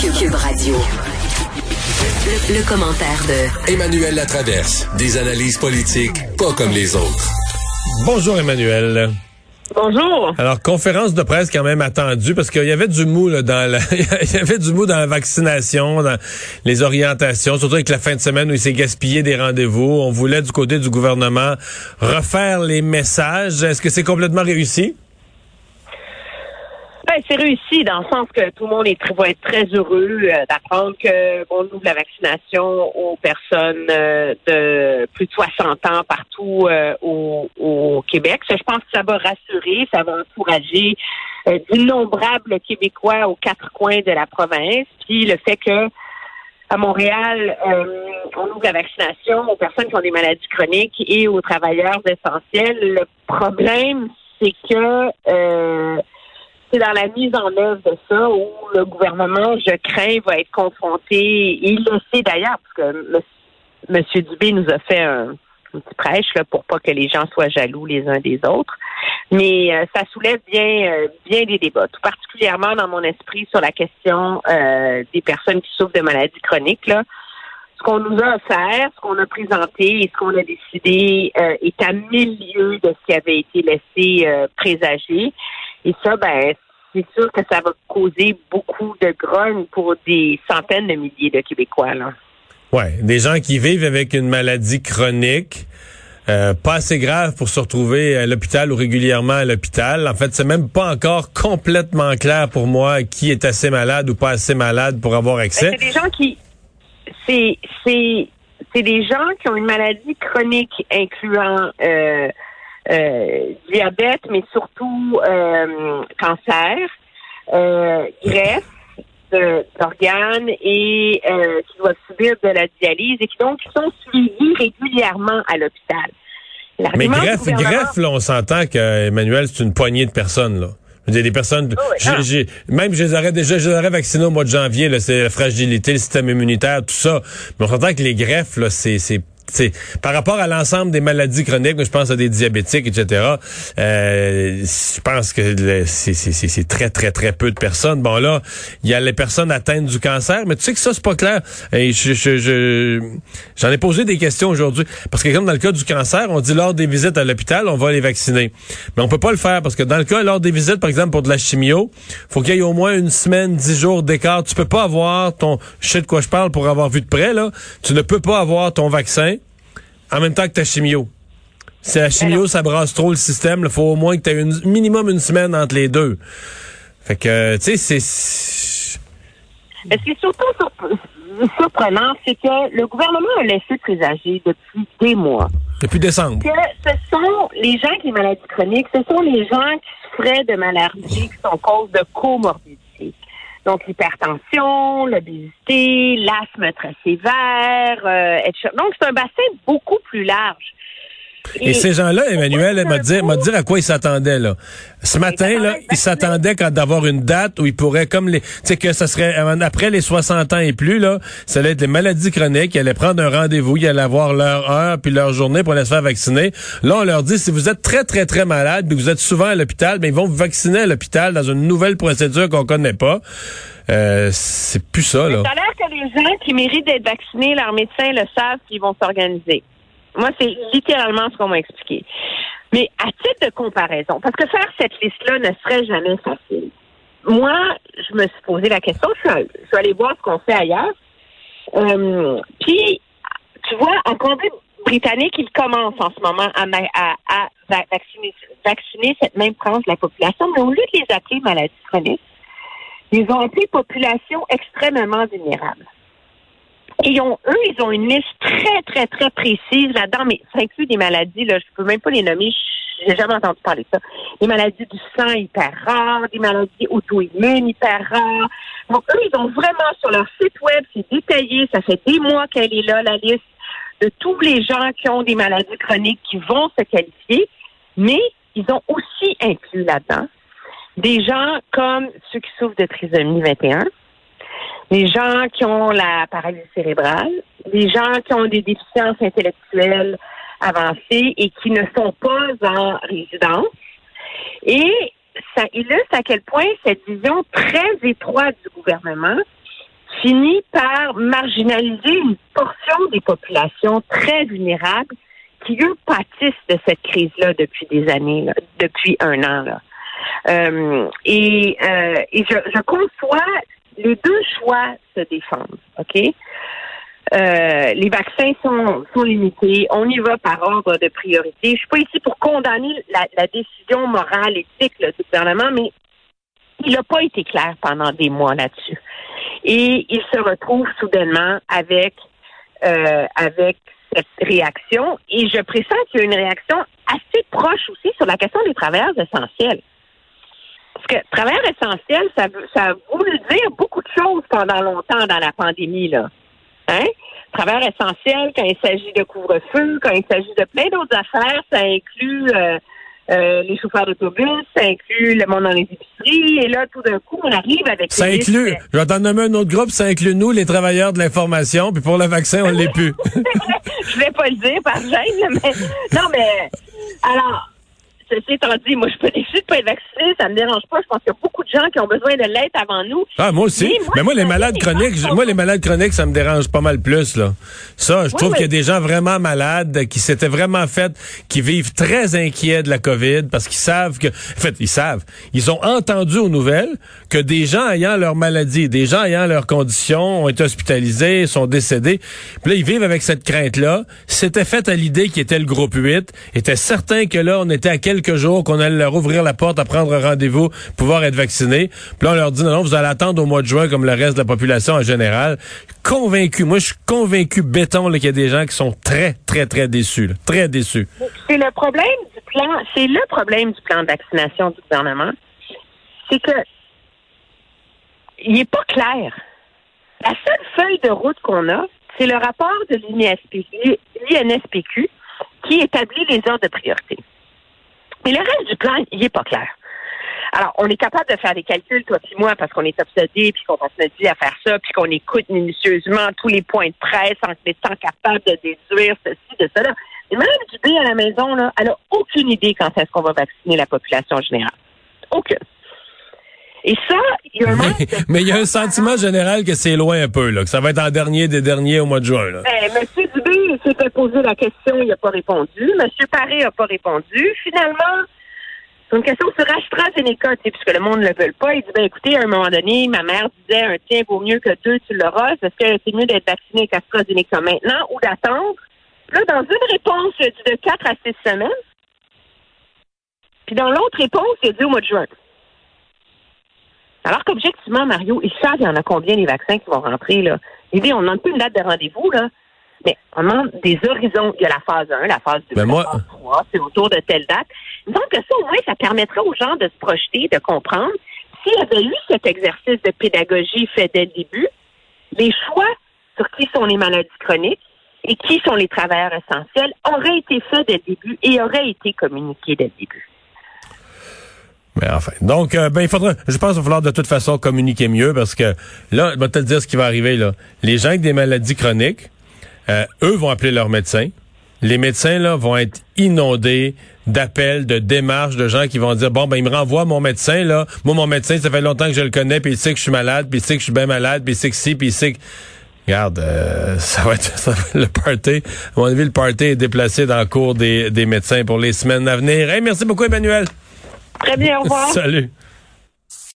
Cube Radio. Le, le commentaire de Emmanuel Latraverse. Des analyses politiques pas comme les autres. Bonjour Emmanuel. Bonjour. Alors conférence de presse quand même attendue parce qu'il y avait du mou là, dans la il y avait du mou dans la vaccination, dans les orientations, surtout avec la fin de semaine où il s'est gaspillé des rendez-vous. On voulait du côté du gouvernement refaire les messages. Est-ce que c'est complètement réussi? Ben, c'est réussi dans le sens que tout le monde est, va être très heureux euh, d'apprendre que on ouvre la vaccination aux personnes euh, de plus de 60 ans partout euh, au, au, Québec. Ça, je pense que ça va rassurer, ça va encourager d'innombrables Québécois aux quatre coins de la province. Puis le fait que à Montréal, on ouvre la vaccination aux personnes qui ont des maladies chroniques et aux travailleurs essentiels. Le problème, c'est que c'est dans la mise en œuvre de ça où le gouvernement, je crains, va être confronté. Il le sait d'ailleurs, parce que M. Dubé nous a fait un, petit prêche là, pour pas que les gens soient jaloux les uns des autres. Mais euh, ça soulève bien, euh, bien des débats, tout particulièrement dans mon esprit sur la question euh, des personnes qui souffrent de maladies chroniques. Là. Ce qu'on nous a offert, ce qu'on a présenté et ce qu'on a décidé est à milieu de ce qui avait été laissé présager. Et ça, ben, c'est sûr que ça va causer beaucoup de grogne pour des centaines de milliers de Québécois. Là. Ouais, des gens qui vivent avec une maladie chronique. Euh, pas assez grave pour se retrouver à l'hôpital ou régulièrement à l'hôpital. En fait, c'est même pas encore complètement clair pour moi qui est assez malade ou pas assez malade pour avoir accès. Ben, c'est des gens qui, c'est c'est c'est des gens qui ont une maladie chronique incluant euh, euh, diabète, mais surtout euh, cancer, euh, greffe d'organes et qui doivent subir de la dialyse et qui donc sont suivis régulièrement à l'hôpital. Mais greffe, greffe, là, on s'entend que Emmanuel, c'est une poignée de personnes, là. Des personnes, ah. même je les aurais déjà, je les aurais vaccinés au mois de janvier, là, c'est la fragilité, le système immunitaire, tout ça. Mais on s'entend que les greffes, là, c'est, c'est par rapport à l'ensemble des maladies chroniques, je pense à des diabétiques, etc. Euh, je pense que c'est très très très peu de personnes. Bon là, il y a les personnes atteintes du cancer, mais tu sais que ça c'est pas clair. J'en ai posé des questions aujourd'hui parce que comme dans le cas du cancer, on dit lors des visites à l'hôpital, on va les vacciner, mais on peut pas le faire parce que dans le cas lors des visites, par exemple pour de la chimio, faut qu'il y ait au moins une semaine, dix jours d'écart. Tu peux pas avoir ton, je sais de quoi je parle pour avoir vu de près là. Tu ne peux pas avoir ton vaccin en même temps que ta chimio. Si la chimio, ça brasse trop le système, il faut au moins que tu aies une, minimum une semaine entre les deux. Fait que, tu sais, c'est... Ce qui est surtout surprenant, c'est que le gouvernement a laissé présager depuis des mois. Depuis décembre. Que ce sont les gens qui ont des maladies chroniques, ce sont les gens qui souffraient de maladies qui sont cause de comorbidité. Donc, l'hypertension, l'obésité, l'asthme très sévère, euh, etc. Donc, c'est un bassin beaucoup plus large. Et, ces gens-là, Emmanuel, m'a dit, m'a dire à quoi ils s'attendaient là. Ce matin, là, ils s'attendaient d'avoir une date où ils pourraient, comme les, tu sais que ça serait euh, après les 60 ans et plus là, ça allait être les maladies chroniques. Ils allaient prendre un rendez-vous, ils allaient avoir leur heure puis leur journée pour aller se faire vacciner. Là, on leur dit si vous êtes très très très malade, puis vous êtes souvent à l'hôpital, ben ils vont vous vacciner à l'hôpital dans une nouvelle procédure qu'on connaît pas. Euh, c'est plus ça là. Ça a l'air que les gens qui méritent d'être vaccinés, leurs médecins le savent, qu'ils vont s'organiser. Moi, c'est littéralement ce qu'on m'a expliqué. Mais à titre de comparaison, parce que faire cette liste-là ne serait jamais facile. Moi, je me suis posé la question, je suis, allée voir ce qu'on fait ailleurs. Euh, puis, tu vois, en Colombie-Britannique, ils commencent en ce moment à, vacciner, vacciner, cette même tranche de la population, mais au lieu de les appeler maladies chroniques, ils ont appelé population extrêmement vulnérable. Et ils ont, eux, ils ont une liste très, très, très précise là-dedans, mais ça inclut des maladies, là, je peux même pas les nommer, j'ai jamais entendu parler de ça. Des maladies du sang hyper rares, des maladies auto-immunes hyper rares. Donc, eux, ils ont vraiment sur leur site web, c'est détaillé, ça fait des mois qu'elle est là, la liste de tous les gens qui ont des maladies chroniques qui vont se qualifier, mais ils ont aussi inclus là-dedans des gens comme ceux qui souffrent de trisomie 21, les gens qui ont la paralysie cérébrale, les gens qui ont des déficiences intellectuelles avancées et qui ne sont pas en résidence. Et ça illustre à quel point cette vision très étroite du gouvernement finit par marginaliser une portion des populations très vulnérables qui, eux, pâtissent de cette crise-là depuis des années, depuis un an. Là. Euh, et, euh, et je, je conçois les deux choix se défendent, OK? Euh, les vaccins sont, sont limités. On y va par ordre de priorité. Je suis pas ici pour condamner la, la décision morale, éthique là, du gouvernement, mais il n'a pas été clair pendant des mois là-dessus. Et il se retrouve soudainement avec euh, avec cette réaction. Et je pressens qu'il y a une réaction assez proche aussi sur la question des travailleurs essentiels. Parce que travailleur essentiel, ça, ça a voulu dire beaucoup de choses pendant longtemps dans la pandémie, là. Hein? Travailleur essentiel, quand il s'agit de couvre-feu, quand il s'agit de plein d'autres affaires, ça inclut euh, euh, les chauffeurs d'autobus, ça inclut le monde dans les épiceries, et là, tout d'un coup, on arrive avec... Ça inclut, je vais t'en nommer un autre groupe, ça inclut nous, les travailleurs de l'information, puis pour le vaccin, on l'est plus. je vais pas le dire par gêne, mais... Non, mais... Alors, Ceci étant dit, moi, je peux décider de pas être vacciné, ça me dérange pas. Je pense qu'il y a beaucoup de gens qui ont besoin de l'être avant nous. Ah, moi aussi. Mais moi, les malades chroniques, moi, les malades chroniques, ça me dérange pas mal plus, là. Ça, je trouve qu'il y a des gens vraiment malades qui s'étaient vraiment fait, qui vivent très inquiets de la COVID parce qu'ils savent que, en fait, ils savent, ils ont entendu aux nouvelles que des gens ayant leur maladie, des gens ayant leurs conditions ont été hospitalisés, sont décédés. Puis là, ils vivent avec cette crainte-là. C'était fait à l'idée qui était le groupe 8, était certain que là, on était à quelques jours qu'on allait leur ouvrir la porte à prendre rendez-vous, pouvoir être vaccinés. Puis là, on leur dit, non, non, vous allez attendre au mois de juin comme le reste de la population en général. Convaincu, moi, je suis convaincu, béton, qu'il y a des gens qui sont très, très, très déçus, très déçus. C'est le problème du plan, c'est le problème du plan de vaccination du gouvernement. C'est que il n'est pas clair. La seule feuille de route qu'on a, c'est le rapport de l'INSPQ qui établit les ordres de priorité. Mais le reste du plan, il n'est pas clair. Alors, on est capable de faire des calculs, toi et moi, parce qu'on est obsédés, puis qu'on vie à faire ça, puis qu'on écoute minutieusement tous les points de presse en étant capable de déduire ceci, de cela. Mais Mme Dubé, à la maison, là, elle n'a aucune idée quand est-ce qu'on va vacciner la population générale. Aucune. Et ça, il y a un Mais il y a un sentiment général que c'est loin un peu, là, que ça va être en dernier des derniers au mois de juin. Là. Ben, M. Dubé s'était posé la question, il n'a pas répondu. M. Paré n'a pas répondu. Finalement, c'est une question sur AstraZeneca, puisque le monde ne le veut pas. Il dit, ben écoutez, à un moment donné, ma mère disait, un tien vaut mieux que deux, tu l'auras. Est-ce que c'est mieux d'être vacciné avec AstraZeneca maintenant ou d'attendre? Là, dans une réponse, il a dit de quatre à six semaines. Puis dans l'autre réponse, il a dit au mois de juin. Alors qu'objectivement, Mario, ils savent il y en a combien les vaccins qui vont rentrer. Là. L'idée, on demande plus une date de rendez-vous, là, mais on demande des horizons. Il y a la phase 1, la phase 2, ben la phase 3, c'est autour de telle date. Donc, ça, au moins, ça permettrait aux gens de se projeter, de comprendre. S'il y avait eu cet exercice de pédagogie fait dès le début, les choix sur qui sont les maladies chroniques et qui sont les travailleurs essentiels auraient été faits dès le début et auraient été communiqués dès le début. Enfin. Donc, euh, ben, il faudra, je pense qu'il va falloir de toute façon communiquer mieux parce que là, je vais te dire ce qui va arriver, là. Les gens avec des maladies chroniques, euh, eux vont appeler leur médecin. Les médecins, là, vont être inondés d'appels, de démarches de gens qui vont dire, bon, ben, il me renvoie mon médecin, là. Moi, mon médecin, ça fait longtemps que je le connais, puis il sait que je suis malade, puis il sait que je suis bien malade, puis il sait que si, puis il sait que... Regarde, euh, ça, va être, ça va être le party. À mon avis, le party est déplacé dans le cours des, des médecins pour les semaines à venir. Hey, merci beaucoup, Emmanuel. Très bien, au revoir. Salut.